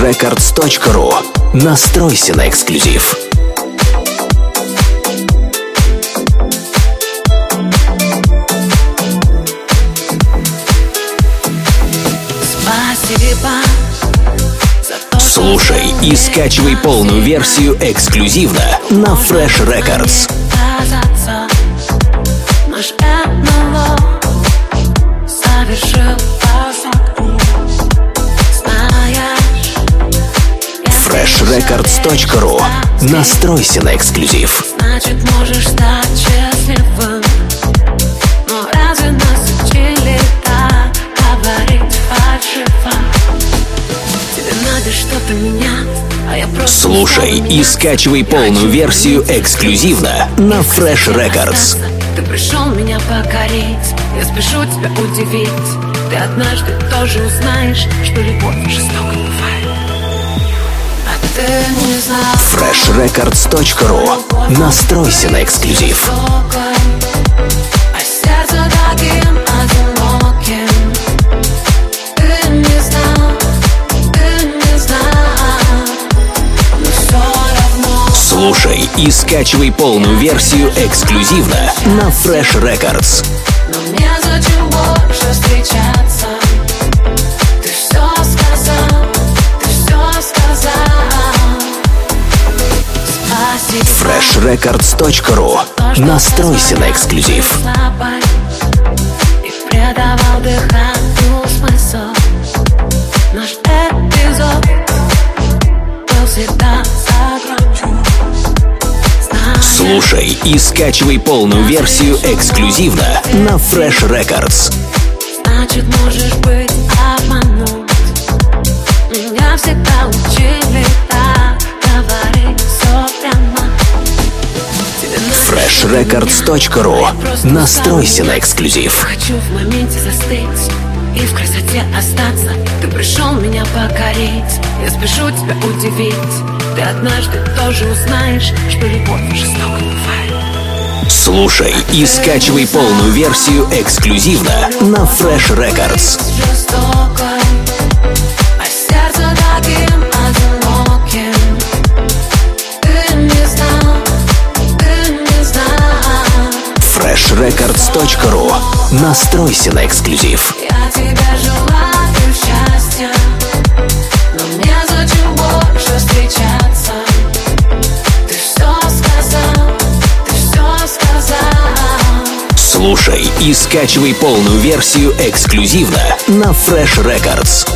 freshrecords.ru Настройся на эксклюзив. Слушай и скачивай полную версию эксклюзивно на Fresh Records. Если freshrecords.ru Настройся на эксклюзив. Значит, можешь стать счастливым. Но разве нас учили так говорить фальшиво? Тебе надо что-то менять, а я просто Слушай и скачивай полную версию эксклюзивно на Fresh Records. Ты пришел меня покорить. Я спешу тебя удивить. Ты однажды тоже узнаешь Что любовь жестоко бывает freshrecords.ru Настройся на эксклюзив. А Слушай и скачивай полную версию эксклюзивно на Fresh Records. Но мне зачем больше встречаться? freshrecords.ru Настройся на эксклюзив. дыханию смысл. Наш эпизод был всегда Слушай и скачивай полную версию эксклюзивно на Fresh Records. Значит, можешь быть обманут freshrecords.ru Настройся на эксклюзив. Хочу в моменте застыть И в красоте остаться. Ты пришел меня покорить. Я спешу тебя удивить. Ты однажды тоже узнаешь Что любовь жестоко бывает. Слушай и скачивай полную версию эксклюзивно на Fresh Records. жестокой, freshrecords.ru Настройся на эксклюзив. Я тебе желаю счастья, но мне зачем больше встречаться? Ты все сказал, ты все сказал. Слушай и скачивай полную версию эксклюзивно на Fresh Records.